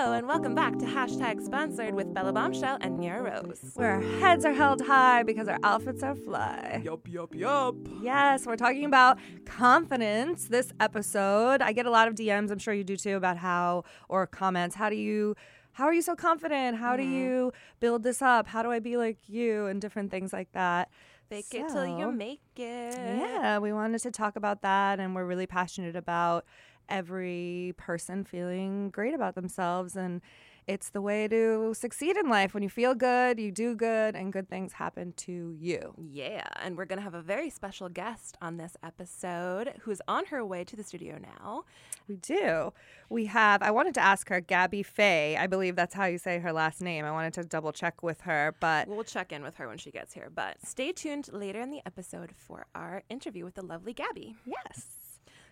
Hello and welcome back to hashtag sponsored with Bella Bombshell and Mira Rose. Where our heads are held high because our outfits are fly. Yup, yup, yup. Yes, we're talking about confidence this episode. I get a lot of DMs, I'm sure you do too, about how, or comments, how do you. How are you so confident? How do you build this up? How do I be like you? And different things like that. Fake it till you make it. Yeah, we wanted to talk about that, and we're really passionate about every person feeling great about themselves. And it's the way to succeed in life. When you feel good, you do good, and good things happen to you. Yeah, and we're going to have a very special guest on this episode who's on her way to the studio now. We do. We have, I wanted to ask her, Gabby Faye. I believe that's how you say her last name. I wanted to double check with her, but We'll check in with her when she gets here, but stay tuned later in the episode for our interview with the lovely Gabby. yes.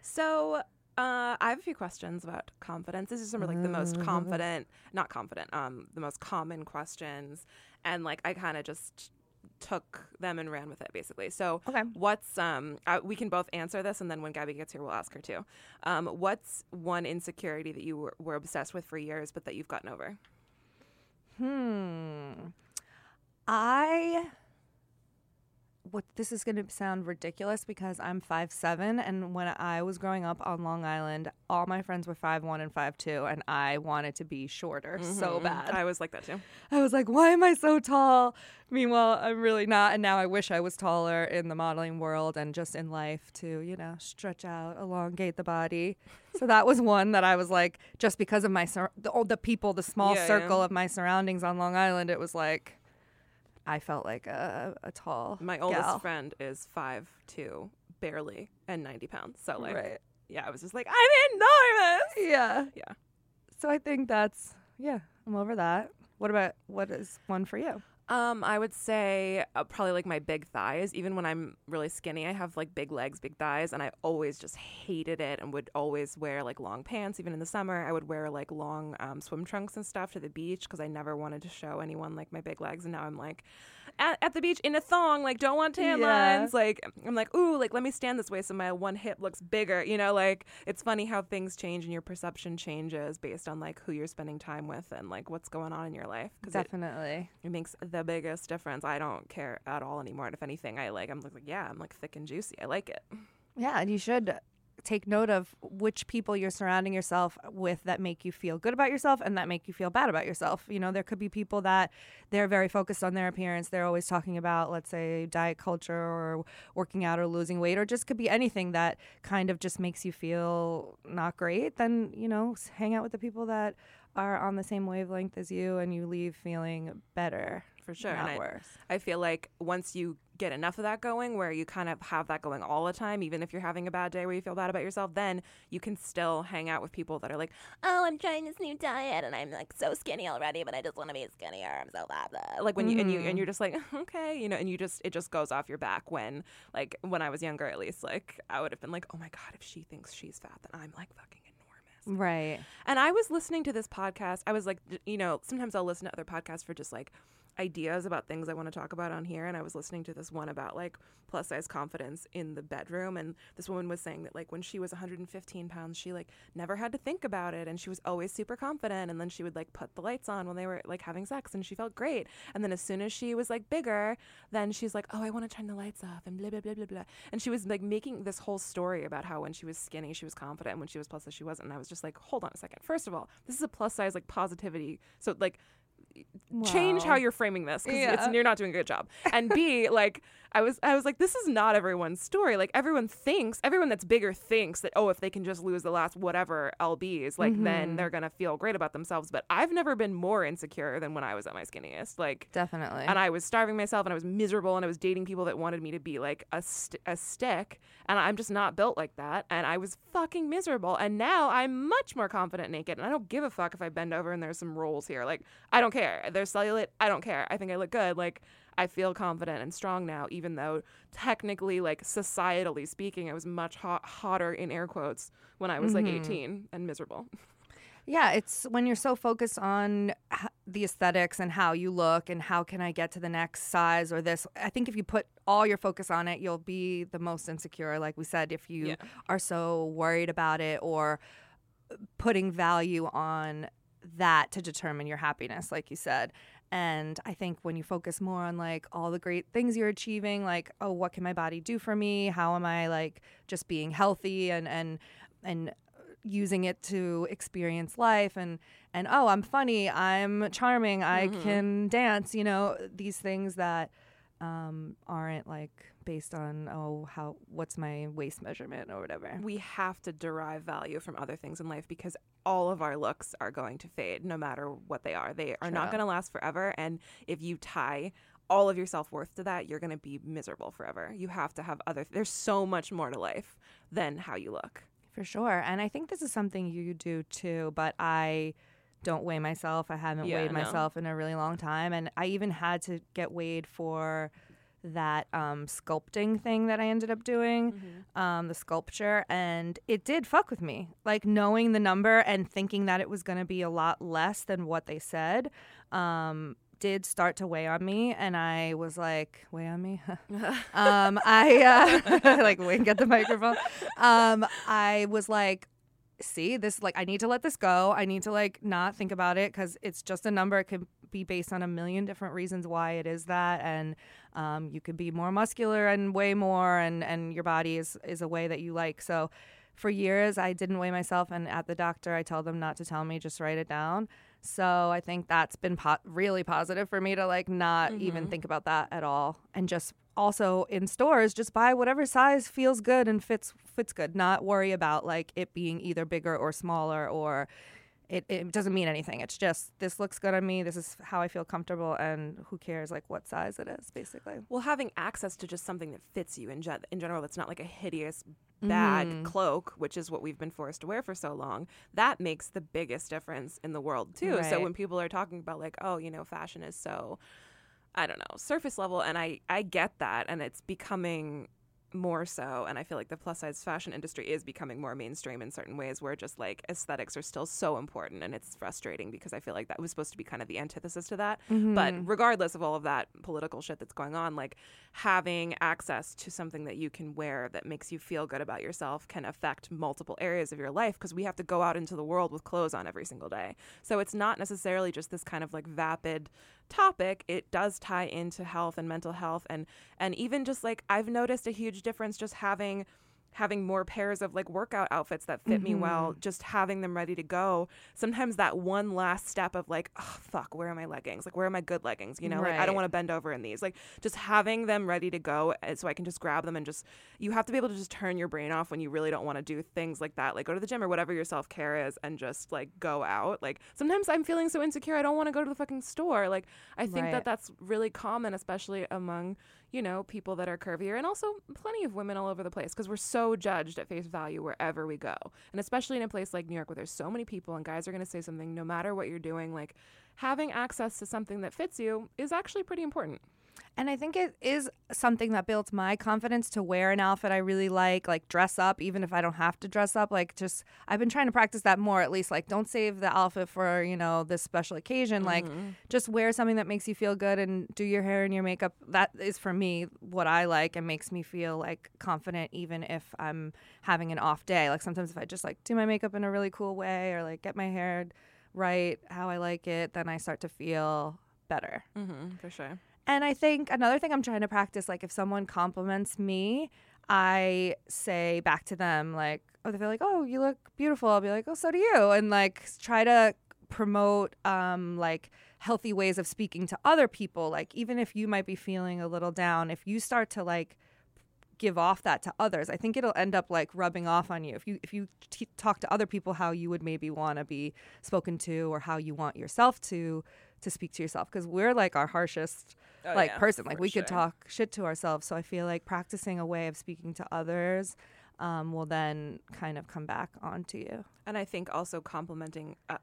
So, uh, I have a few questions about confidence. This is some of like the most confident, not confident, um, the most common questions, and like I kind of just took them and ran with it basically. So, Okay. what's um, uh, we can both answer this, and then when Gabby gets here, we'll ask her too. Um, what's one insecurity that you were, were obsessed with for years, but that you've gotten over? Hmm. I what this is going to sound ridiculous because I'm five seven, and when I was growing up on Long Island, all my friends were five one and five two, and I wanted to be shorter so mm-hmm. bad. I was like that too. I was like, why am I so tall? Meanwhile, I'm really not. And now I wish I was taller in the modeling world and just in life to, you know, stretch out, elongate the body. So that was one that I was like, just because of my, sur- the, all the people, the small Yeah, yeah. circle of my surroundings on Long Island, it was like, I felt like a, a tall My oldest gal. friend is five two, barely, and ninety pounds. So like, Right. yeah, I was just like, I'm enormous. Yeah. Yeah. So I think that's, yeah, I'm over that. What about, what is one for you? Um, I would say uh, probably like my big thighs. Even when I'm really skinny, I have like big legs, big thighs, and I always just hated it and would always wear like long pants. Even in the summer, I would wear like long um, swim trunks and stuff to the beach because I never wanted to show anyone like my big legs. And now I'm like at, at the beach in a thong, like don't want tan Yeah. lines. Like I'm like, ooh, like let me stand this way so my one hip looks bigger. You know, like it's funny how things change and your perception changes based on like who you're spending time with and like what's going on in your life. 'Cause it, Definitely. it makes the biggest difference. I don't care at all anymore. And if anything, I like, I'm like, yeah, I'm like thick and juicy. I like it. Yeah, and you should take note of which people you're surrounding yourself with that make you feel good about yourself and that make you feel bad about yourself. You know, there could be people that they're very focused on their appearance. They're always talking about, let's say, diet culture or working out or losing weight, or just could be anything that kind of just makes you feel not great. Then, you know, hang out with the people that are on the same wavelength as you and you leave feeling better. For sure. Not and I, worse. I feel like once you get enough of that going, where you kind of have that going all the time, even if you're having a bad day where you feel bad about yourself, then you can still hang out with people that are like, oh, I'm trying this new diet and I'm like so skinny already, but I just want to be skinnier. I'm so blah blah. Like when you and you and mm-hmm. you're just like, okay, you know, and you just it just goes off your back. When like when I was younger, at least, like I would have been like, oh my god, if she thinks she's fat, then I'm like fucking enormous. Right. And I was listening to this podcast. I was like, you know, sometimes I'll listen to other podcasts for just like ideas about things I want to talk about on here. And I was listening to this one about like plus size confidence in the bedroom. And this woman was saying that like when she was 115 pounds, she like never had to think about it. And she was always super confident. And then she would like put the lights on when they were like having sex and she felt great. And then as soon as she was like bigger, then she's like, oh, I want to turn the lights off and blah, blah, blah, blah, blah. And she was like making this whole story about how when she was skinny, she was confident. And when she was plus size, she wasn't. And I was just like, hold on a second. First of all, this is a plus size like positivity. So like change how you're framing this because Yeah. you're not doing a good job. And B, like, I was I was like, this is not everyone's story. Like everyone thinks, everyone that's bigger thinks that oh, if they can just lose the last whatever lbs, like then Mhm. they're gonna feel great about themselves. But I've never been more insecure than when I was at my skinniest. Like Definitely. and I was starving myself and I was miserable and I was dating people that wanted me to be like a, st- a stick and I'm just not built like that and I was fucking miserable and now I'm much more confident naked and I don't give a fuck if I bend over and there's some rolls here like I don't care there's cellulite I don't care I think I look good like I feel confident and strong now even though technically like societally speaking I was much hot- hotter in air quotes when I was like Mhm. 18 and miserable Yeah, it's when you're so focused on the aesthetics and how you look and how can I get to the next size or this. I think if you put all your focus on it, you'll be the most insecure. Like we said, if you Yeah. are so worried about it or putting value on that to determine your happiness, like you said. And I think when you focus more on like all the great things you're achieving, like, oh, what can my body do for me? How am I like just being healthy and, and, and using it to experience life and and oh i'm funny i'm charming i Mhm. can dance you know these things that um aren't like based on oh how what's my waist measurement or whatever we have to derive value from other things in life because all of our looks are going to fade no matter what they are. They are not going to last forever. And if you tie all of your self worth to that, you're going to be miserable forever. You have to have other, there's so much more to life than how you look. for sure and i think this is something you do too but i don't weigh myself i haven't Yeah, weighed no. myself in a really long time and i even had to get weighed for that um, sculpting thing that i ended up doing um, the sculpture, and it did fuck with me. Like knowing the number and thinking that it was going to be a lot less than what they said, um, did start to weigh on me. And I was like, weigh on me? um, I uh, like wink at the microphone. Um, I was like, see this like i need to let this go i need to like not think about it because it's just a number it could be based on a million different reasons why it is that and um, you could be more muscular and weigh more and and your body is is a way that you like. So for years i didn't weigh myself and at the doctor i tell them not to tell me just write it down. So i think that's been po- really positive for me to like not even Mhm. think about that at all. And just also in stores just buy whatever size feels good and fits fits good. Not worry about like it being either bigger or smaller or it, it doesn't mean anything it's just this looks good on me this is how i feel comfortable and who cares like what size it is basically Well, having access to just something that fits you in, gen- in general, that's not like a hideous, bad Mhm. cloak, which is what we've been forced to wear for so long, that makes the biggest difference in the world, too. So when people are talking about, like, oh, you know, fashion is so, I don't know, surface level, and I, I get that, and it's becoming more so and i feel like the plus size fashion industry is becoming more mainstream in certain ways where just like aesthetics are still so important and it's frustrating because i feel like that was supposed to be kind of the antithesis to that but Mhm. regardless of all of that political shit that's going on, like having access to something that you can wear that makes you feel good about yourself can affect multiple areas of your life because we have to go out into the world with clothes on every single day. So it's not necessarily just this kind of like vapid topic. It does tie into health and mental health and and even just like I've noticed a huge difference just having having more pairs of like workout outfits that fit me well, just having them ready to go. Sometimes that one last step of like, oh fuck, where are my leggings? Like where are my good leggings? You know, like I don't want to bend over in these. Like just having them ready to go uh, so I can just grab them and just you have to be able to just turn your brain off when you really don't want to do things like that. Like go to the gym or whatever your self-care is and just like go out. Like sometimes I'm feeling so insecure I don't want to go to the fucking store. Like I think Right. that that's really common especially among you know, people that are curvier and also plenty of women all over the place because we're so judged at face value wherever we go. And especially in a place like New York where there's so many people and guys are going to say something no matter what you're doing, like having access to something that fits you is actually pretty important. And I think it is something that builds my confidence to wear an outfit I really like, like dress up, even if I don't have to dress up. Like, just, I've been trying to practice that more at least. Like, don't save the outfit for, you know, this special occasion. Like, Mhm. just wear something that makes you feel good and do your hair and your makeup. That is for me what I like and makes me feel like confident, even if I'm having an off day. Like, sometimes if I just like do my makeup in a really cool way or like get my hair right how I like it, then I start to feel better. Mm-hmm, for sure. And I think another thing I'm trying to practice, like if someone compliments me, I say back to them, like, oh, they're like, oh, you look beautiful. I'll be like, oh, so do you. And like try to promote um, like healthy ways of speaking to other people like even if you might be feeling a little down if you start to like give off that to others i think it'll end up like rubbing off on you if you if you t- talk to other people how you would maybe want to be spoken to or how you want yourself to to speak to yourself because we're like our harshest Oh, like yeah, person like we could talk shit to ourselves. So i feel like practicing a way of speaking to others um, will then kind of come back onto you. And I think also complimenting, uh,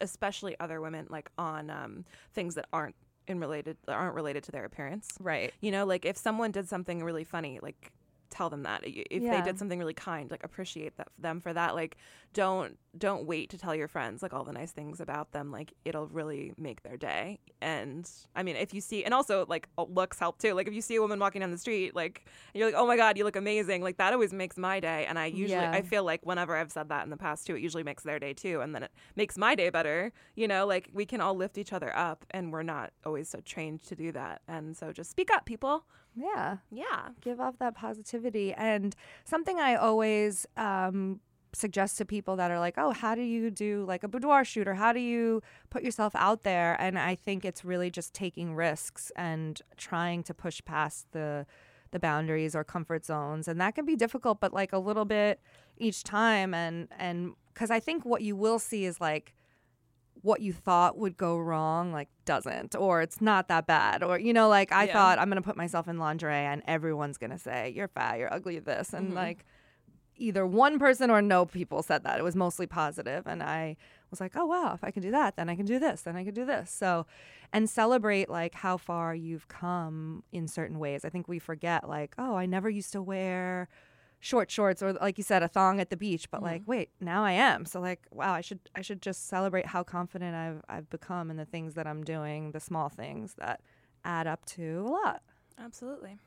especially other women, like on um, things that aren't in related aren't related to their appearance. right. You know, like if someone did something really funny, like tell them that. If they did something really kind, like appreciate that them for that. Like don't don't wait to tell your friends like all the nice things about them. Like it'll really make their day. And I mean, if you see, and also like uh, looks help too. Like if you see a woman walking down the street, like you're like, oh my god, you look amazing. Like that always makes my day. And I usually, Yeah. I feel like whenever I've said that in the past too, it usually makes their day too, and then it makes my day better. You know, like we can all lift each other up, and we're not always so trained to do that. And so just speak up, people. Yeah Yeah. give off that positivity. And something I always um, suggest to people that are like, oh, how do you do like a boudoir shoot or how do you put yourself out there? And I think it's really just taking risks and trying to push past the the boundaries or comfort zones and that can be difficult but like a little bit each time and and cuz I think what you will see is like what you thought would go wrong like doesn't or it's not that bad or you know like i Yeah. thought i'm gonna put myself in lingerie and everyone's gonna say you're fat you're ugly this and Mhm. like either one person or no people said that it was mostly positive and i was like oh wow if i can do that then i can do this then i can do this so and celebrate like how far you've come in certain ways i think we forget like oh i never used to wear short shorts or like you said a thong at the beach but like wait now i am so like wow i should i should just celebrate how confident i've i've become in the things that i'm doing the small things that add up to a lot Absolutely.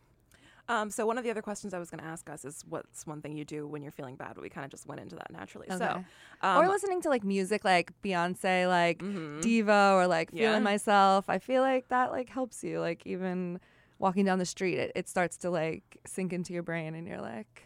Um, so one of the other questions I was going to ask us is, what's one thing you do when you're feeling bad? But we kind of just went into that naturally. So, Okay. um, or listening to like music like beyonce like mhm. diva or like Yeah. feeling myself i feel like that like helps you like even walking down the street it, it starts to like sink into your brain and you're like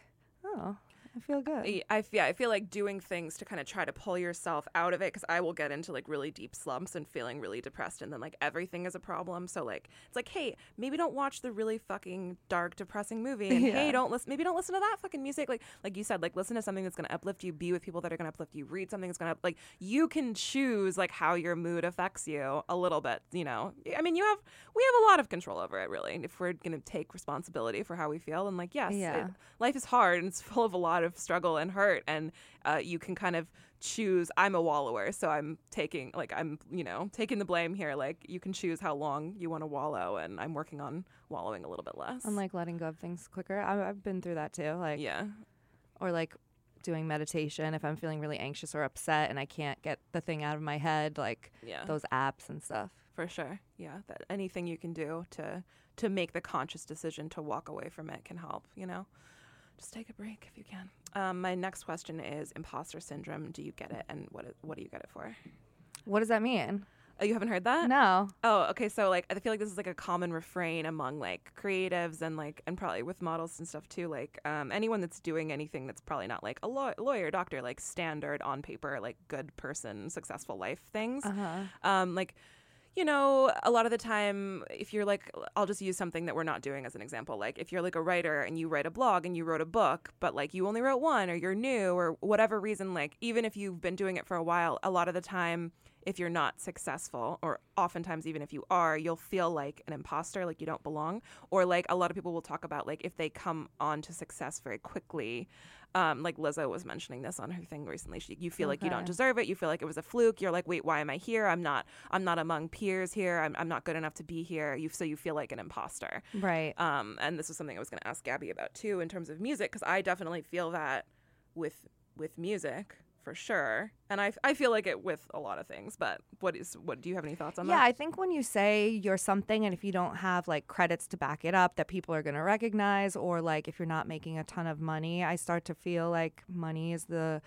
oh i feel good I- yeah, I feel like doing things to kind of try to pull yourself out of it because I will get into like really deep slumps and feeling really depressed, and then like everything is a problem. So like it's like, hey, maybe don't watch the really fucking dark, depressing movie, and hey, don't listen. Maybe don't listen to that fucking music. Like like you said, like listen to something that's gonna uplift you. Be with people that are gonna uplift you. Read something that's gonna like you can choose like how your mood affects you a little bit. You know, I mean, you have we have a lot of control over it really. If we're gonna take responsibility for how we feel, then like yes, Yeah. it- life is hard and it's full of a lot of struggle and hurt and uh, you can kind of choose i'm a wallower so i'm taking like i'm you know taking the blame here. Like you can choose how long you want to wallow and i'm working on wallowing a little bit less. And like letting go of things quicker. I, i've been through that too like yeah. or like doing meditation if i'm feeling really anxious or upset and i can't get the thing out of my head like yeah. those apps and stuff. For sure. Yeah that anything you can do to to make the conscious decision to walk away from it can help you know just take a break if you can. Um, my next question is imposter syndrome. Do you get it? And what what do you get it for? What does that mean? Oh you haven't heard that? No. Oh, okay. So like I feel like this is like a common refrain among like creatives and like and probably with models and stuff too. Like um, anyone that's doing anything that's probably not like a law- lawyer, doctor, like standard on paper, like good person, successful life things. uh-huh. Um, like you know, a lot of the time, if you're like, I'll just use something that we're not doing as an example. Like, if you're like a writer and you write a blog and you wrote a book, but like you only wrote one or you're new or whatever reason, like, even if you've been doing it for a while, a lot of the time, if you're not successful, or oftentimes even if you are, you'll feel like an imposter, like you don't belong. Or like a lot of people will talk about, like, if they come on to success very quickly, um, like Lizzo was mentioning this on her thing recently. She, you feel like you don't deserve it. You feel like it was a fluke. You're like, wait, why am I here? I'm not. I'm not among peers here. I'm, I'm not good enough to be here. You so you feel like an imposter. right Um, and this was something I was going to ask Gabby about too in terms of music because I definitely feel that with with music for sure, and I, I feel like it with a lot of things. But what is what? Do you have any thoughts on yeah that? Yeah, I think when you say you're something and if you don't have like credits to back it up that people are going to recognize or like if you're not making a ton of money i start to feel like money is the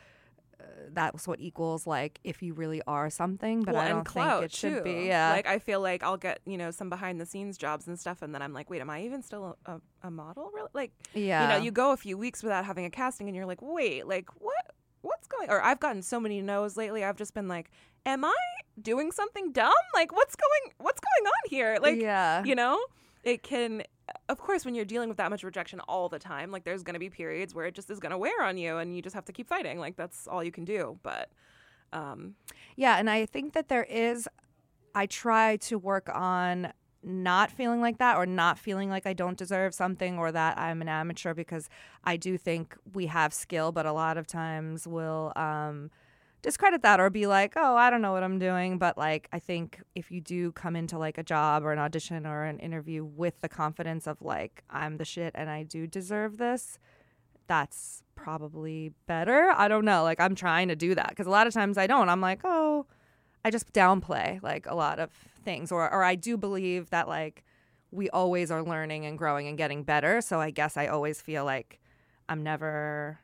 uh, that's what equals like if you really are something but well, i don't think it should too. be yeah Like I feel like I'll get you know some behind the scenes jobs and stuff, and then I'm like, wait, am I even still a, a, a model? Really? Like yeah you know, you go a few weeks without having a casting, and you're like, wait, like what? Going or I've gotten so many no's lately. I've just been like, am I doing something dumb? Like what's going what's going on here? Like yeah. you know? It can of course when you're dealing with that much rejection all the time, like there's going to be periods where it just is going to wear on you and you just have to keep fighting. Like that's all you can do, but um Yeah, and I think that there is I try to work on not feeling like that or not feeling like I don't deserve something or that I'm an amateur because I do think we have skill, but a lot of times we'll um, discredit that or be like, oh, I don't know what I'm doing. But like, I think if you do come into like a job or an audition or an interview with the confidence of like, I'm the shit and I do deserve this, that's probably better. I don't know. Like, I'm trying to do that because a lot of times I don't. I'm like, oh, I just downplay like a lot of things or or I do believe that like we always are learning and growing and getting better. So I guess I always feel like I'm never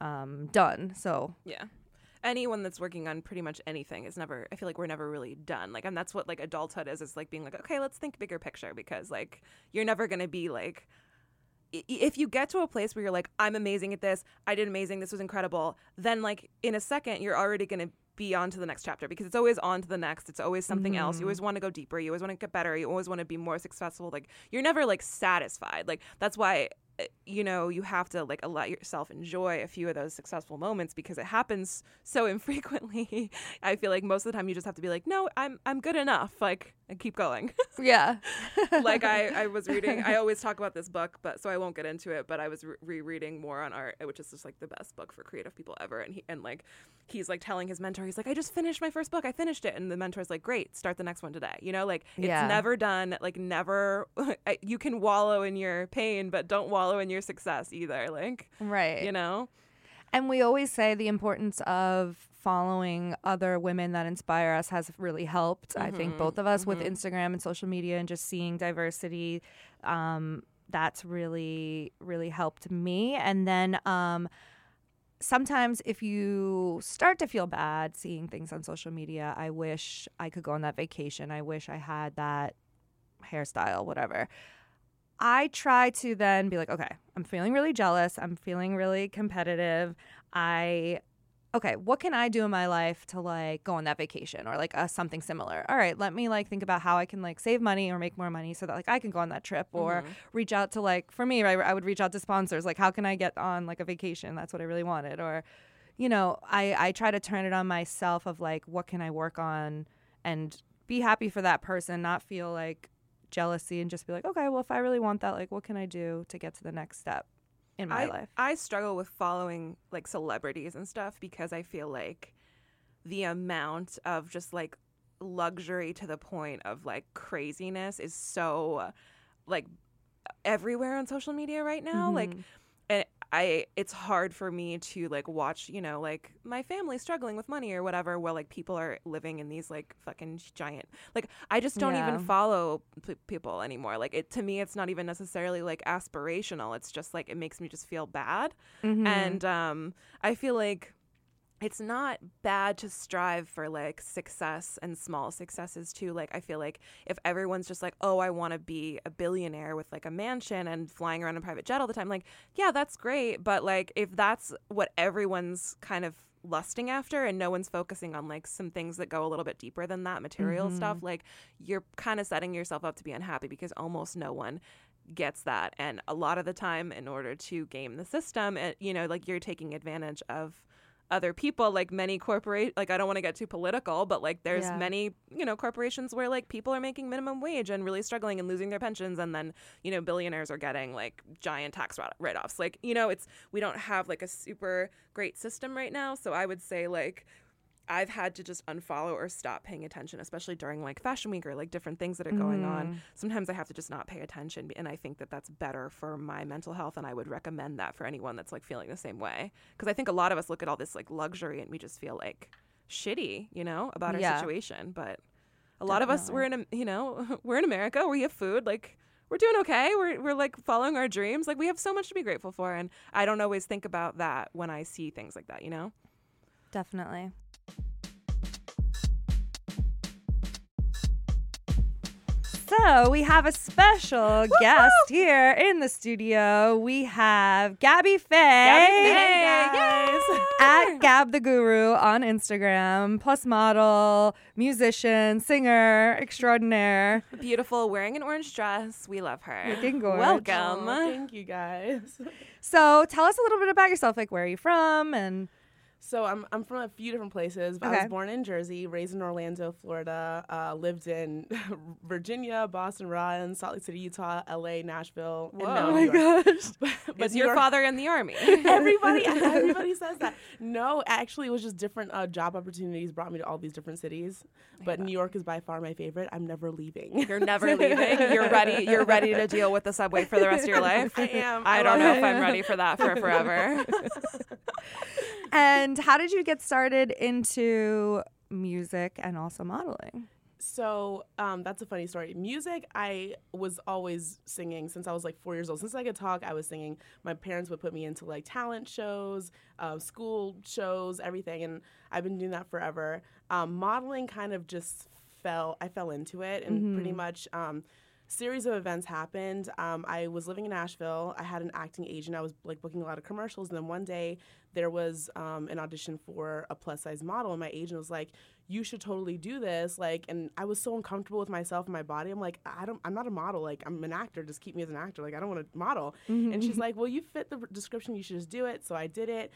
um, done. So yeah. Anyone that's working on pretty much anything is never I feel like we're never really done. Like and that's what like adulthood is is like being like okay, let's think bigger picture because like you're never going to be like if you get to a place where you're like I'm amazing at this, I did amazing, this was incredible, then like in a second you're already going to be on to the next chapter because it's always on to the next. It's always something mm-hmm. else. You mm-hmm. always want to go deeper. You always want to get better. You always want to be more successful. Like you're never like satisfied. Like that's why Eh, you know you have to like let yourself enjoy a few of those successful moments because it happens so infrequently. I feel like most of the time you just have to be like no i'm i'm good enough like and keep going. Yeah. Like i i was reading i always talk about this book but so i won't get into it but i was re- rereading War of Art which is just like the best book for creative people ever and he and like he's like telling his mentor he's like i just finished my first book i finished it and the mentor's like great start the next one today you know like it's yeah. never done like never eh, you can wallow in your pain but don't wallow follow in your success either. Like, right. You know? And we always say the importance of following other women that inspire us has really helped. Mm-hmm. I think mm-hmm. both of us mm-hmm. with Instagram and social media and just seeing diversity. Um, that's really, really helped me. And then, um, sometimes if you start to feel bad seeing things on social media, I wish I could go on that vacation. I wish I had that hairstyle, whatever. I try to then be like, okay, I'm feeling really jealous. I'm feeling really competitive. I, okay, what can I do in my life to like go on that vacation or like uh, something similar? All right, let me like think about how I can like save money or make more money so that like I can go on that trip or mm-hmm. reach out to like, for me, right, I would reach out to sponsors. Like, how can I get on like a vacation? That's what I really wanted. Or, you know, I, I try to turn it on myself of like, what can I work on and be happy for that person, not feel like, jealousy and just be like, okay, well, if I really want that, like, what can I do to get to the next step in my I, life? I struggle with following like celebrities and stuff because I feel like the amount of just like luxury to the point of like craziness is so like everywhere on social media right now. Mm-hmm. Like, I it's hard for me to like watch, you know, like my family struggling with money or whatever while like people are living in these like fucking giant like I just don't yeah. even follow p- people anymore. Like it to me it's not even necessarily like aspirational. It's just like it makes me just feel bad. Mm-hmm. And um I feel like it's not bad to strive for like success and small successes too. Like I feel like if everyone's just like, "Oh, I want to be a billionaire with like a mansion and flying around in a private jet all the time." Like, yeah, that's great, but like if that's what everyone's kind of lusting after and no one's focusing on like some things that go a little bit deeper than that material mm-hmm. stuff, like you're kind of setting yourself up to be unhappy because almost no one gets that and a lot of the time in order to game the system it, you know like you're taking advantage of other people like many corporate like i don't want to get too political but like there's yeah. many you know corporations where like people are making minimum wage and really struggling and losing their pensions and then you know billionaires are getting like giant tax write-offs like you know it's we don't have like a super great system right now so i would say like I've had to just unfollow or stop paying attention, especially during like fashion week or like different things that are going mm. on. Sometimes I have to just not pay attention, and I think that that's better for my mental health, and I would recommend that for anyone that's like feeling the same way. Because I think a lot of us look at all this like luxury and we just feel like shitty, you know, about our yeah. situation. But a lot of us, we're in, a, you know, we're in America. We have food, like we're doing okay. We're we're like following our dreams. Like we have so much to be grateful for, and I don't always think about that when I see things like that, you know. Definitely. So we have a special guest here in the studio. We have Gabby Faye. Hey, guys. At Gab the Guru on Instagram, plus model, musician, singer, extraordinaire. Beautiful, wearing an orange dress. We love her. Looking gorge. Welcome. Aw, thank you guys. So tell us a little bit about yourself. Like, where are you from? And So I'm I'm from a few different places. But I was born in Jersey, raised in Orlando, Florida. Uh, lived in Virginia, Boston, Rhode Salt Lake City, Utah, L.A., Nashville, and now Whoa. New York. But, but Is your York- father in the army? Everybody, everybody says that. No, actually, it was just different uh, job opportunities brought me to all these different cities. But New York is by far my favorite. I'm never leaving. You're never leaving. You're ready. You're ready to deal with the subway for the rest of your life. I am. I I don't know it. if I'm ready for that for forever. And how did you get started into music and also modeling? So um, that's a funny story. Music, I was always singing since I was like four years old. Since I could talk, I was singing. My parents would put me into like talent shows, uh, school shows, everything, and I've been doing that forever. Um, modeling kind of just fell. I fell into it, and pretty much. Um, series of events happened. Um, I was living in Nashville. I had an acting agent. I was like booking a lot of commercials, and then one day there was um, an audition for a plus size model, and my agent was like, "You should totally do this." Like, and I was so uncomfortable with myself and my body. I'm like, I don't. I'm not a model. Like, I'm an actor. Just keep me as an actor. Like, I don't want to model. And she's like, Well, you fit the description. You should just do it. So I did it.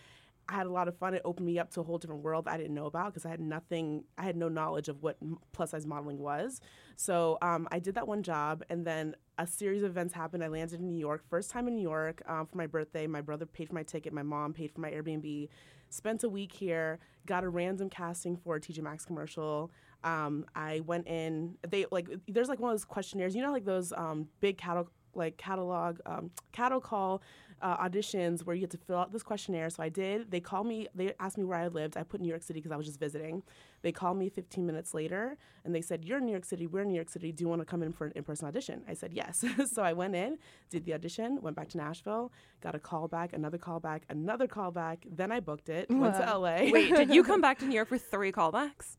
I had a lot of fun. It opened me up to a whole different world I didn't know about because I had nothing, I had no knowledge of what plus size modeling was. So um, I did that one job, and then a series of events happened. I landed in New York, first time in New York um, for my birthday. My brother paid for my ticket, my mom paid for my Airbnb. Spent a week here, got a random casting for a TJ Maxx commercial. Um, I went in, they like, there's like one of those questionnaires, you know, like those um, big catalog like catalog um, cattle call uh, auditions where you have to fill out this questionnaire. So I did. They called me. They asked me where I lived. I put New York City because I was just visiting. They called me 15 minutes later and they said, "You're in New York City. We're in New York City. Do you want to come in for an in-person audition?" I said yes. so I went in, did the audition, went back to Nashville, got a call back, another call back, another call back. Then I booked it. Went to LA. Wait, did you come back to New York for three callbacks?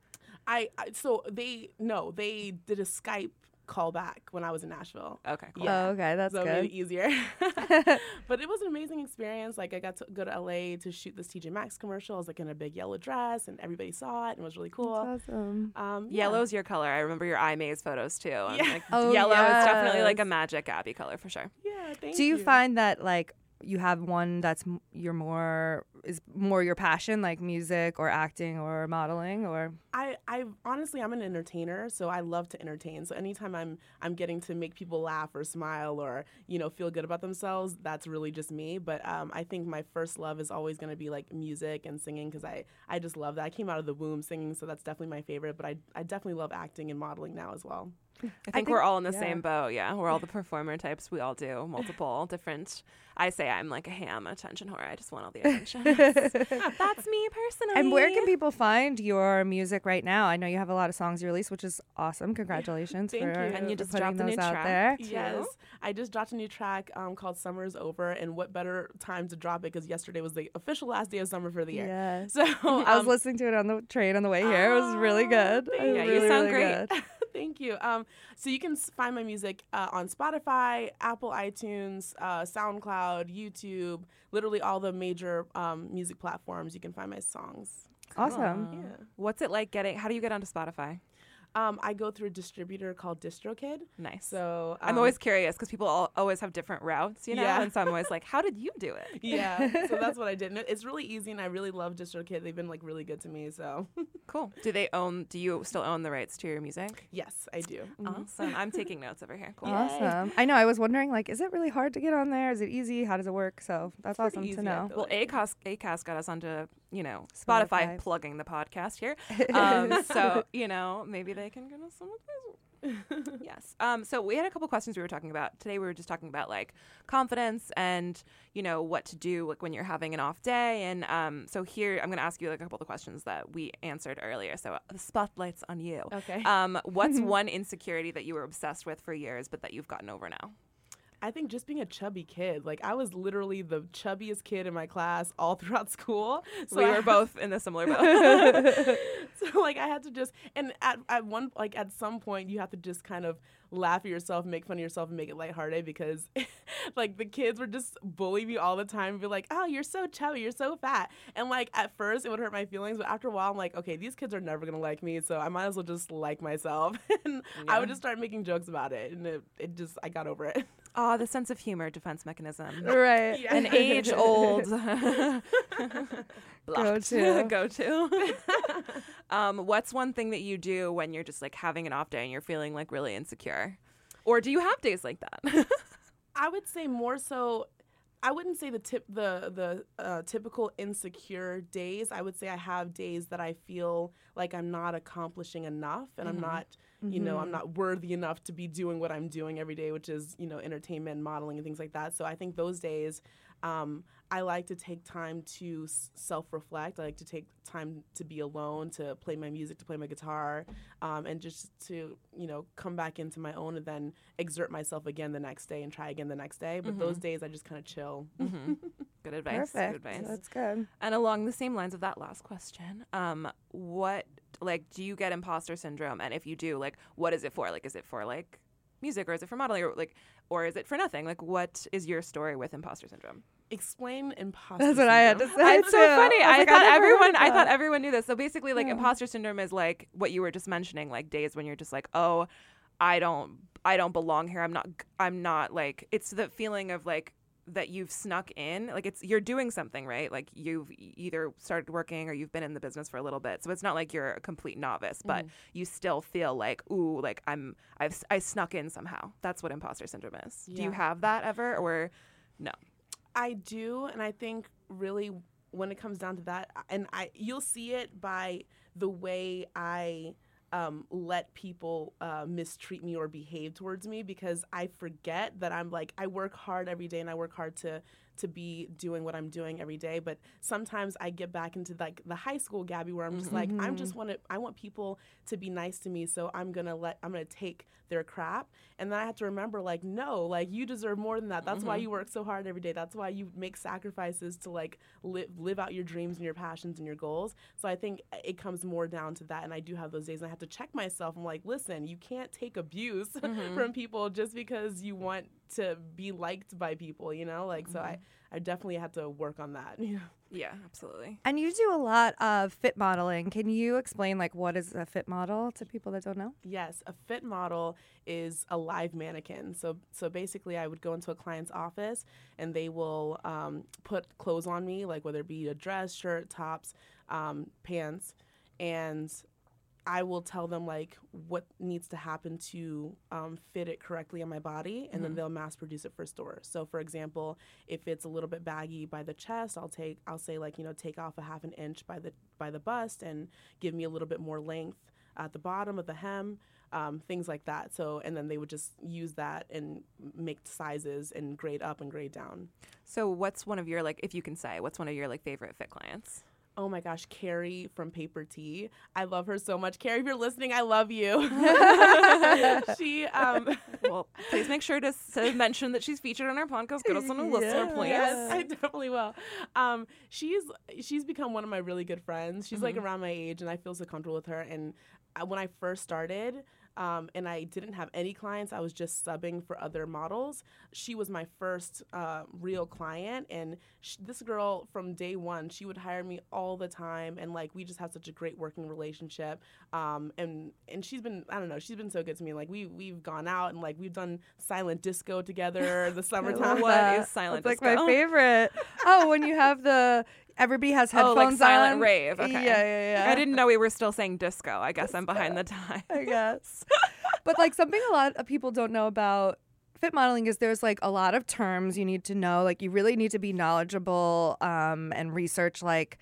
I, I so they no they did a Skype call back when I was in Nashville. Okay, cool. Yeah. Oh, okay, that's so it good. made it easier. but it was an amazing experience. Like I got to go to LA to shoot this TJ Maxx commercial. I was like in a big yellow dress, and everybody saw it, and it was really cool. That's awesome. Um, yeah. Yellow's your color. I remember your eye maze photos too. And, Yeah. like, Oh, yellow is definitely like a magic Abby color for sure. Yeah, thank Do you find that like you have one that's your more is more your passion, like music or acting or modeling, or I, I honestly I'm an entertainer, so I love to entertain. So anytime I'm I'm getting to make people laugh or smile or you know feel good about themselves, that's really just me. But um, I think my first love is always going to be like music and singing because I I just love that. I came out of the womb singing, so that's definitely my favorite. But I I definitely love acting and modeling now as well. I think, think- we're all in the yeah. same boat. Yeah, we're all the performer types. We all do multiple different. I say I'm like a ham attention whore. I just want all the attention. That's me personally. and where can people find your music right now? I know you have a lot of songs you released, which is awesome. Congratulations Thank for, you. And you for just dropped a those new out track. there. Yes, I just dropped a new track um, called "Summer's Over," and what better time to drop it because yesterday was the official last day of summer for the year. Yes. So I was um, listening to it on the train on the way here. It was really Oh, good. thank It was Yeah, you sound really great. Good. Thank you. Um, so you can find my music uh, on Spotify, Apple iTunes, uh, SoundCloud, YouTube, literally all the major um, music platforms. You can find my songs. Awesome. Yeah. What's it like getting? How do you get onto Spotify? Um, I go through a distributor called DistroKid. Nice. So I'm um, always curious because people all, always have different routes, you know. Yeah. And so I'm always like, how did you do it? yeah. So that's what I did. And it- it's really easy, and I really love DistroKid. They've been like really good to me. So Cool. Do they own? Do you still own the rights to your music? yes, I do. Awesome. I'm taking notes over here. Cool. Awesome. I know. I was wondering, like, is it really hard to get on there? Is it easy? How does it work? So that's pretty awesome easy, to know. feel Well, like. Acast Acast got us onto you know Spotify, Spotify. plugging the podcast here. Um, so you know maybe they can get us some yes. Um, so we had a couple questions we were talking about today. We were just talking about like confidence and you know what to do like when you're having an off day. And um, so here I'm going to ask you like a couple of questions that we answered earlier. So the spotlight's on you. Okay. Um, what's one insecurity that you were obsessed with for years, but that you've gotten over now? I think just being a chubby kid, like I was literally the chubbiest kid in my class all throughout school. So we I- were both in a similar boat. so like I had to just and at, at one like at some point you have to just kind of laugh at yourself, make fun of yourself, and make it lighthearted because like the kids were just bullying me all the time, and be like, "Oh, you're so chubby, you're so fat," and like at first it would hurt my feelings, but after a while I'm like, okay, these kids are never gonna like me, so I might as well just like myself, and I would just start making jokes about it, and it, it just I got over it. Oh, the sense of humor defense mechanism. Right. Yeah. An age old Go-to. go to. um, what's one thing that you do when you're just like having an off day and you're feeling like really insecure? Or do you have days like that? I would say more so. I wouldn't say the tip the the uh, typical insecure days. I would say I have days that I feel like I'm not accomplishing enough, and I'm not, you know, I'm mm-hmm. not worthy enough to be doing what I'm doing every day, which is you know entertainment, modeling, and things like that. So I think those days, um, I like to take time to s- self-reflect. I like to take time to be alone, to play my music, to play my guitar, um, and just to you know come back into my own, and then exert myself again the next day and try again the next day. But those days, I just kind of chill. good advice. Good Perfect. advice. That's good. And along the same lines of that last question, um, what like do you get imposter syndrome? And if you do, like, what is it for? Like, is it for like music, or is it for modeling, or like, or is it for nothing? Like, what is your story with imposter syndrome? Explain imposter. That's what I had to say. it's so funny. I, like, thought heard everyone. I thought everyone knew this. So basically, like Yeah. imposter syndrome is like what you were just mentioning, like days when you're just like, oh, I don't, I don't belong here. I'm not. I'm not like. It's the feeling of like that you've snuck in. Like it's you're doing something right. Like you've either started working or you've been in the business for a little bit. So it's not like you're a complete novice, but mm-hmm. you still feel like, ooh, like I'm. I've I snuck in somehow. That's what imposter syndrome is. Do you have that ever or no? I do, and I think really when it comes down to that, and I you'll see it by the way I um, let people uh, mistreat me or behave towards me because I forget that I'm like I work hard every day and I work hard to to be doing what I'm doing every day. But sometimes I get back into like the high school Gabby where I'm just like I'm just want to I want people to be nice to me, so I'm gonna let I'm gonna take their crap, and then I have to remember like no, like you deserve more than that. That's why you work so hard every day. That's why you make sacrifices to like live live out your dreams and your passions and your goals. So I think it comes more down to that, and I do have those days, and I have to check myself. I'm like, listen, you can't take abuse from people just because you want to be liked by people, you know? Like so I I definitely had to work on that. You know? Yeah, absolutely. And you do a lot of fit modeling. Can you explain like what is a fit model to people that don't know? Yes, a fit model is a live mannequin. So, so basically, I would go into a client's office and they will um, put clothes on me, like whether it be a dress, shirt, tops, um, pants, and I will tell them like what needs to happen to um, fit it correctly on my body, and then they'll mass produce it for stores. So, for example, if it's a little bit baggy by the chest, I'll take I'll say like you know take off a half an inch by the by the bust and give me a little bit more length at the bottom of the hem, um, things like that. So, and then they would just use that and make sizes and grade up and grade down. So what's one of your like if you can say, what's one of your like favorite fit clients? Oh my gosh, Carrie from Paper Tea. I love her so much. Carrie, if you're listening, I love you. she um Well, please make sure to, to mention that she's featured on our podcast. Get us on a listener, please. Yes, I definitely will. Um, she's she's become one of my really good friends. She's like around my age, and I feel so comfortable with her. And I, when I first started, um, and I didn't have any clients, I was just subbing for other models. She was my first uh, real client, and sh- this girl from day one, she would hire me all the time, and like we just had such a great working relationship. Um, and and she's been I don't know, she's been so good to me. Like we we've gone out and like we've done silent disco together the summertime. What That- is silent That's disco? like my favorite. oh, when you have the everybody has headphones Oh, like silent on. rave. Okay. Yeah, yeah, yeah. I didn't know we were still saying disco. I guess I'm behind the time. I guess. but like something a lot of people don't know about fit modeling is there's like a lot of terms you need to know. Like you really need to be knowledgeable um, and research like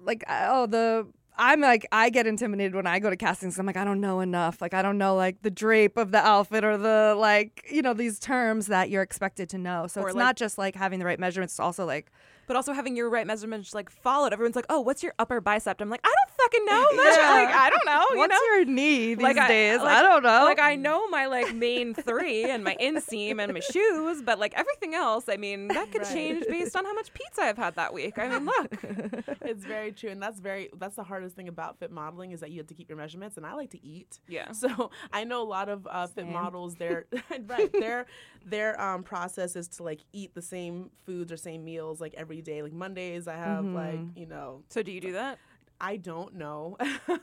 like oh the I'm like I get intimidated when I go to castings. I'm like I don't know enough. Like I don't know like the drape of the outfit or the like you know these terms that you're expected to know. So Or, it's like- not just like having the right measurements. It's also like But also having your right measurements like followed. Everyone's like, "Oh, what's your upper bicep?" I'm like, "I don't fucking know." Yeah. Like, I don't know. you What's know? your knee these Like, days? I, like- don't know. Like I know my like main three and my inseam and my shoes, but like everything else, I mean, that could Right. change based on how much pizza I've had that week. I mean, look. it's very true, and that's very that's the hardest thing about fit modeling is that you have to keep your measurements. And I like to eat, Yeah. so I know a lot of uh, fit models. Their right their their um, process is to like eat the same foods or same meals like every day. Like Mondays, I have like you know So do you do that? I don't know.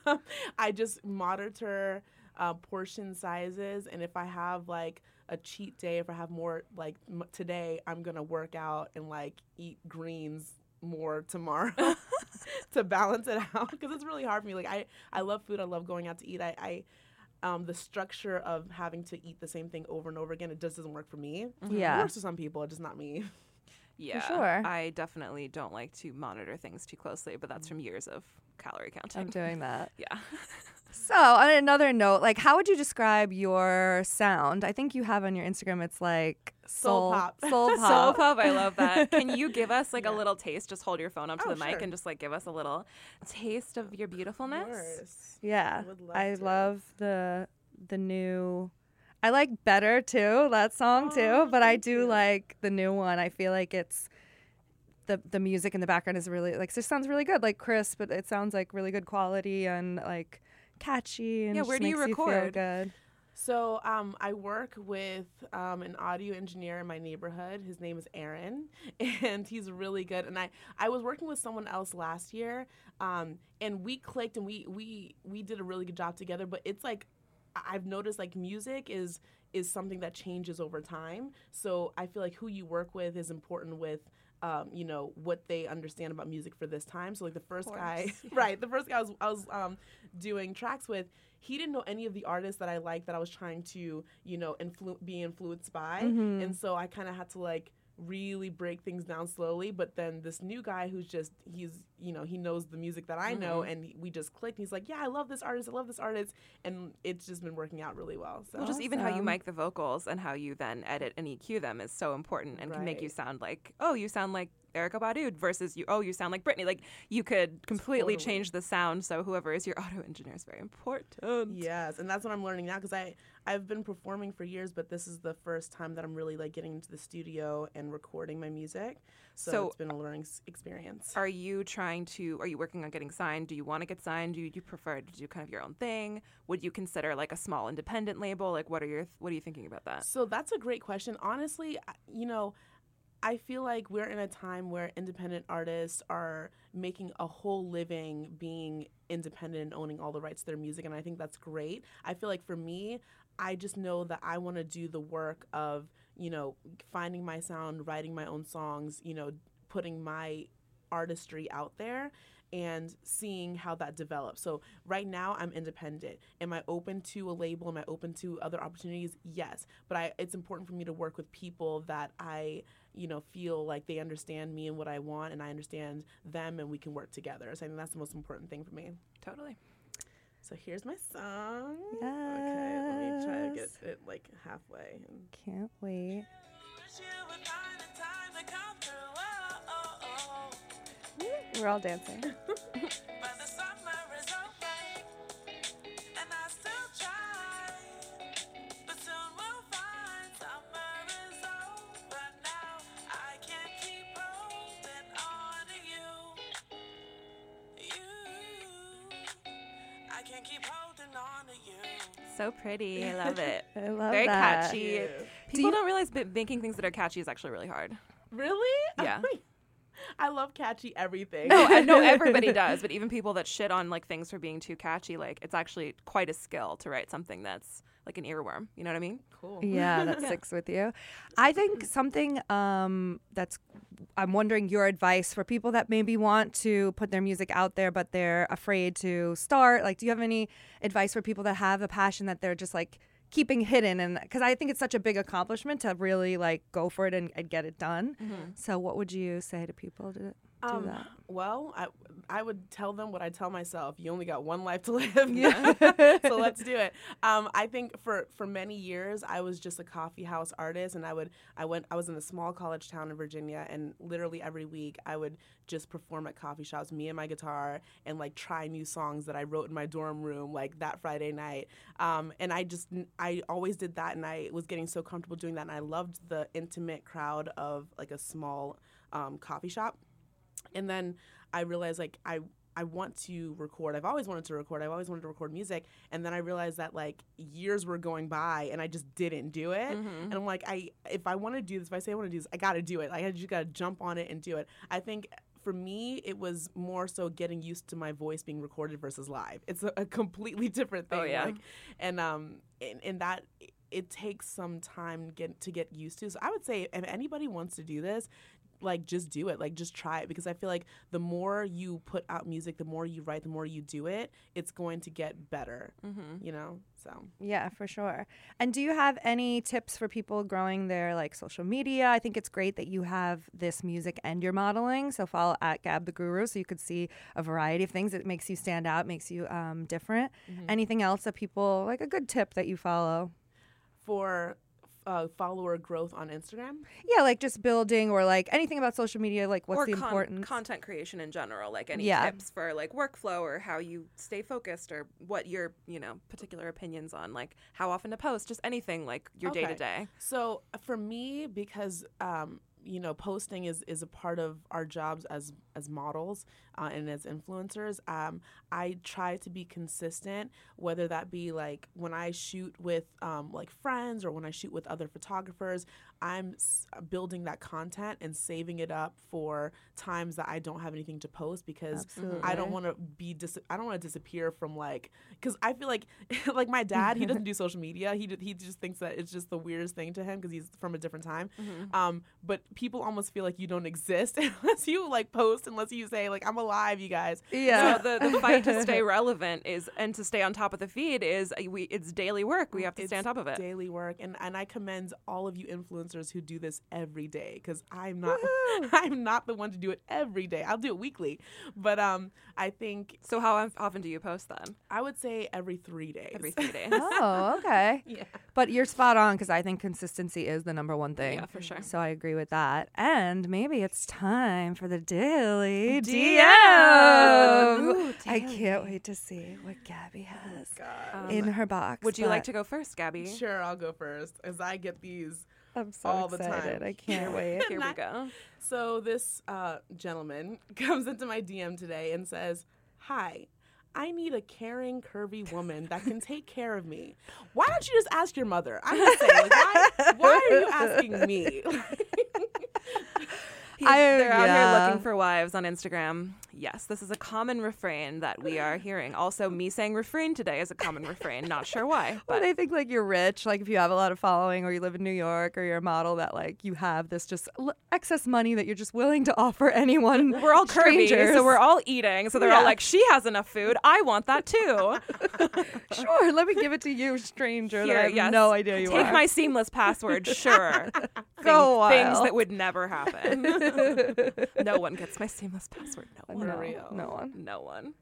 I just monitor uh, portion sizes, and if I have like a cheat day, if I have more like m- today, I'm gonna work out and like eat greens more tomorrow to balance it out because it's really hard for me. Like I, I love food. I love going out to eat. I, I um, the structure of having to eat the same thing over and over again, it just doesn't work for me. Yeah. It works for some people, just not me. Yeah. sure. I definitely don't like to monitor things too closely, but that's from years of calorie counting. I'm doing that. yeah. So, on another note, like, how would you describe your sound? I think you have on your Instagram. It's like Soul pop. soul pop. Soul pop, I love that. Can you give us like a little taste? Just hold your phone up to Oh, the mic sure. and just like give us a little taste of your beautifulness. Yours. Yeah, I would love I to. love the the new. I like better too that song too, but I do you. like the new one. I feel like it's the the music in the background is really like it sounds really good, like crisp, but it sounds like really good quality and like catchy and Yeah, where do you record? good. So um, I work with um, an audio engineer in my neighborhood. His name is Aaron, and he's really good. And I, I was working with someone else last year, um, and we clicked and we we we did a really good job together. But it's like I've noticed like music is is something that changes over time. So I feel like who you work with is important with. Um, you know what they understand about music for this time. So like the first guy, right? The first guy I was, I was um, doing tracks with, he didn't know any of the artists that I liked that I was trying to, you know, influ- be influenced by. And so I kind of had to like really break things down slowly. But then this new guy who's just, he's, you know, he knows the music that I know mm-hmm. and we just clicked. He's like, yeah, I love this artist. I love this artist. And it's just been working out really well. So Well, just even how you mic the vocals and how you then edit and EQ them is so important and can make you sound like, oh, you sound like Erykah Badu versus you, oh, you sound like Britney. Like you could completely Totally. change the sound. So whoever is your audio engineer is very important. Yes, and that's what I'm learning now because I I've been performing for years, but this is the first time that I'm really like getting into the studio and recording my music. So, So- it's been a learning experience. Are you trying to? Are you working on getting signed? Do you want to get signed? Do you, do you prefer to do kind of your own thing? Would you consider like a small independent label? Like, what are your what are you thinking about that? So that's a great question. Honestly, you know, I feel like we're in a time where independent artists are making a whole living being independent and owning all the rights to their music. And I think that's great. I feel like for me, I just know that I want to do the work of, you know, finding my sound, writing my own songs, you know, putting my artistry out there and seeing how that develops. So right now I'm independent. Am I open to a label? Am I open to other opportunities? Yes. But I it's important for me to work with people that I, you know, feel like they understand me and what I want and I understand them and we can work together. So I think that's the most important thing for me. Totally. So here's my song. Yeah. Okay, let me try to get it like halfway. Can't wait. We're all dancing. So pretty. I love it. I love it. Very that. catchy. Yeah. People do not realize that making things that are catchy is actually really hard. Really? Yeah. I love catchy everything. No, I know everybody does, but even people that shit on like things for being too catchy, like it's actually quite a skill to write something that's like an earworm. You know what I mean? Cool. Yeah, that sticks with you. I think something um, that's, I'm wondering your advice for people that maybe want to put their music out there, but they're afraid to start. Like, do you have any advice for people that have a passion that they're just like keeping hidden? And because I think it's such a big accomplishment to really like go for it and, and get it done. So, what would you say to people? To, Um, that? Well, I I would tell them what I tell myself. You only got one life to live. Yeah. so let's do it. Um, I think for for many years I was just a coffee house artist, and I would I went I was in a small college town in Virginia, and literally every week I would just perform at coffee shops, me and my guitar, and like try new songs that I wrote in my dorm room, like that Friday night. Um, and I just I always did that, and I was getting so comfortable doing that, and I loved the intimate crowd of like a small um, coffee shop and then I realized like I I want to record. I've always wanted to record. I've always wanted to record music. And then I realized that like years were going by and I just didn't do it. And I'm like, I if I want to do this, if I say I want to do this, I got to do it. Like I just got to jump on it and do it. I think for me, it was more so getting used to my voice being recorded versus live. It's a, a completely different thing. Oh, yeah. Like, and um, and, and that it takes some time get to get used to. So I would say if anybody wants to do this, like just do it like just try it because i feel like the more you put out music the more you write the more you do it it's going to get better Mm-hmm. you know so Yeah, for sure. And do you have any tips for people growing their like social media? I think it's great that you have this music and your modeling. So follow at Gab the Guru so you could see a variety of things. It makes you stand out, makes you um, different. Anything else that people like a good tip that you follow? for uh, follower growth on instagram Yeah, like just building or like anything about social media. Like what's or the con- importance? content creation in general, like any Yeah. tips for like workflow or how you stay focused or what your you know particular opinions on like how often to post, just anything like your day to day. So uh, for me, because um, you know, posting is is a part of our jobs as as models uh, and as influencers. Um, I try to be consistent, whether that be like when I shoot with um, like friends or when I shoot with other photographers. I'm s- building that content and saving it up for times that I don't have anything to post because I don't want to be dis- I don't want to disappear from like because I feel like like my dad he doesn't do social media he d- he just thinks that it's just the weirdest thing to him because he's from a different time um but people almost feel like you don't exist unless you like post unless you say like I'm alive you guys yeah. So the, the fight to stay relevant is and to stay on top of the feed is uh, we it's daily work. We have to stay on top of it. daily work and and I commend all of you influencers who do this every day because I'm not I'm not the one to do it every day I'll do it weekly but um I think So how often do you post then? I would say every three days Every three days. oh, okay. yeah But you're spot on because I think consistency is the number one thing. Yeah, for sure. So I agree with that. And maybe it's time for the daily DM. Ooh, I can't wait to see what Gabby has God. in her box. Would you like to go first, Gabby? Sure, I'll go first as I get these. I'm so all the excited. time. I can't wait. Here we go. So this uh, gentleman comes into my DM today and says, "Hi." I need a caring, curvy woman that can take care of me. Why don't you just ask your mother? I'm just saying, like, why, why are you asking me? I- they're out yeah. here looking for wives on Instagram. Yes, this is a common refrain that we are hearing. Also, me saying refrain today is a common refrain. Not sure why, But but they think like you're rich, like if you have a lot of following or you live in New York or you're a model that like you have this just l- excess money that you're just willing to offer anyone. we're all curvy, strangers. so we're all eating. So they're Yeah. all like, "She has enough food. I want that too." sure. Let me give it to you, stranger. Here, I have yes. no idea you Take are. my seamless password. Sure. Go Thing- Things that would never happen. No one gets my seamless password. No one. no, real. no one. No one.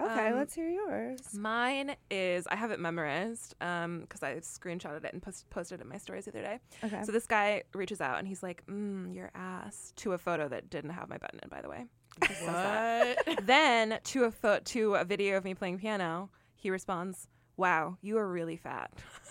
Okay, Um, let's hear yours. Mine is I have it memorized because I screenshotted it and post- posted it in my stories the other day. Okay. So this guy reaches out and he's like, mm, "Your ass," to a photo that didn't have my button in, by the way. It just says that. what? then to a pho- to a video of me playing piano, he responds, "Wow, you are really fat."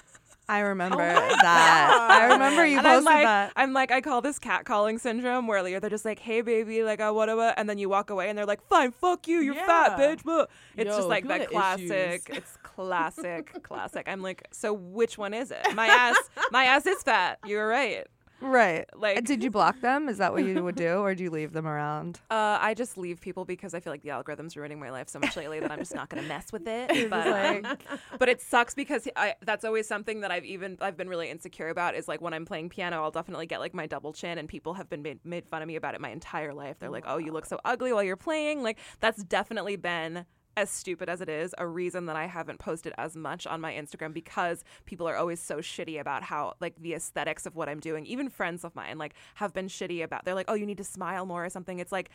I remember oh that. I remember you and I'm posted like, that. I'm like, I call this catcalling syndrome, where like, they're just like, "Hey, baby, like, uh, I uh, what," and then you walk away, and they're like, "Fine, fuck you, you're fat, bitch." blah." It's Yo, just like that got issues. classic. It's classic, classic. I'm like, so which one is it? My ass, my ass is fat. You're right. Right. Like- Like, did you block them? Is that what you would do, or do you leave them around? Uh, I just leave people because I feel like the algorithm's ruining my life so much lately that I'm just not gonna mess with it. But um, but it sucks because I that's always something that I've even I've been really insecure about is like when I'm playing piano I'll definitely get like my double chin and people have been made, made fun of me about it my entire life. They're like, "Oh, you look so ugly while you're playing." Like that's definitely been as stupid as it is, a reason that I haven't posted as much on my Instagram because people are always so shitty about how like the aesthetics of what I'm doing. Even friends of mine like have been shitty about. They're like, "Oh, you need to smile more or something." It's like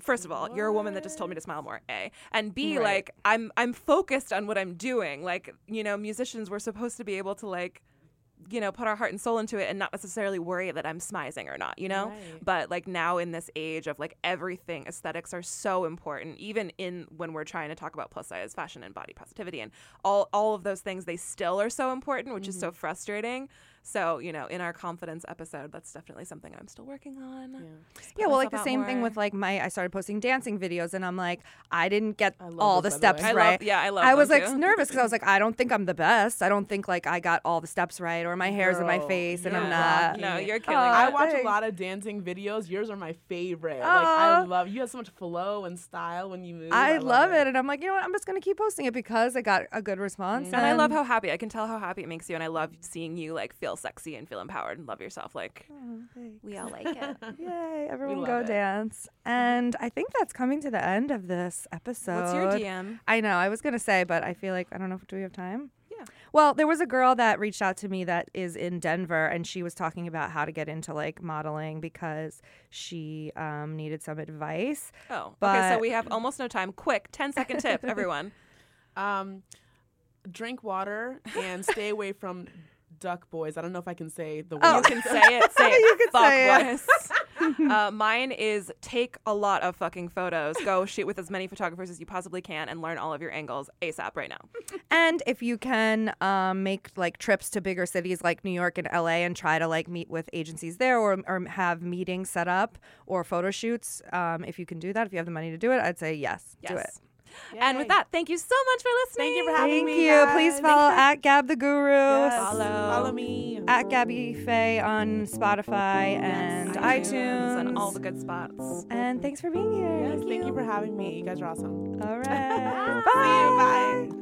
first of all, you're a woman that just told me to smile more. A and B, Right. like I'm I'm focused on what I'm doing. Like you know, musicians were supposed to be able to like. You know, put our heart and soul into it and not necessarily worry that I'm smizing or not, you know? Right. But like now in this age of like everything, aesthetics are so important, even in when we're trying to talk about plus size fashion and body positivity and all, all of those things, they still are so important, which is so mm-hmm. frustrating. So, you know, in our confidence episode, that's definitely something I'm still working on. Just put Yeah, well, like the out same thing with like my, I started posting dancing videos, and I'm like, I didn't get I all the those, the steps way. I right. love- yeah, I love I was like too. nervous because I was like, I don't think I'm the best. I don't think like I got all the steps right, or my hair's in my Girl, face, and I'm not. No, you're killing it. I watch a lot of dancing videos. Yours are my favorite. Like I love you have so much flow and style when you move. I, love it. and I'm like, you know what? I'm just gonna keep posting it because I got a good response. And I love how happy I can tell how happy it makes you, and I love seeing you like feel sexy and feel empowered and love yourself. Like we all like it. Yay! Everyone go it. dance. And I think that's coming to the end of this episode. What's your DM? I know. I was gonna say, but I feel like I don't know if do we have time. Yeah. Well, there was a girl that reached out to me that is in Denver, and she was talking about how to get into like modeling because she um, needed some advice. Oh, okay. So we have almost no time. Quick, 10 second tip, everyone. Um, drink water and stay away from duck boys. I don't know if I can say the word. Oh. You can say it. Say it. You can Fuck say boys. uh, mine is take a lot of fucking photos. Go shoot with as many photographers as you possibly can and learn all of your angles ASAP right now. And if you can um, make like trips to bigger cities like New York and LA and try to like meet with agencies there or, or have meetings set up or photo shoots, um, if you can do that, if you have the money to do it, I'd say yes, do it. Yes. And with that, thank you so much for listening. Thank you for having Thank me. Thank you. Please follow at Gab the Guru, Yes. Follow. Follow me. at Gabby Faye on Spotify and iTunes. and all the good spots. And thanks for being here. Yes, thank you for having me. You guys are awesome. All right. You. Bye.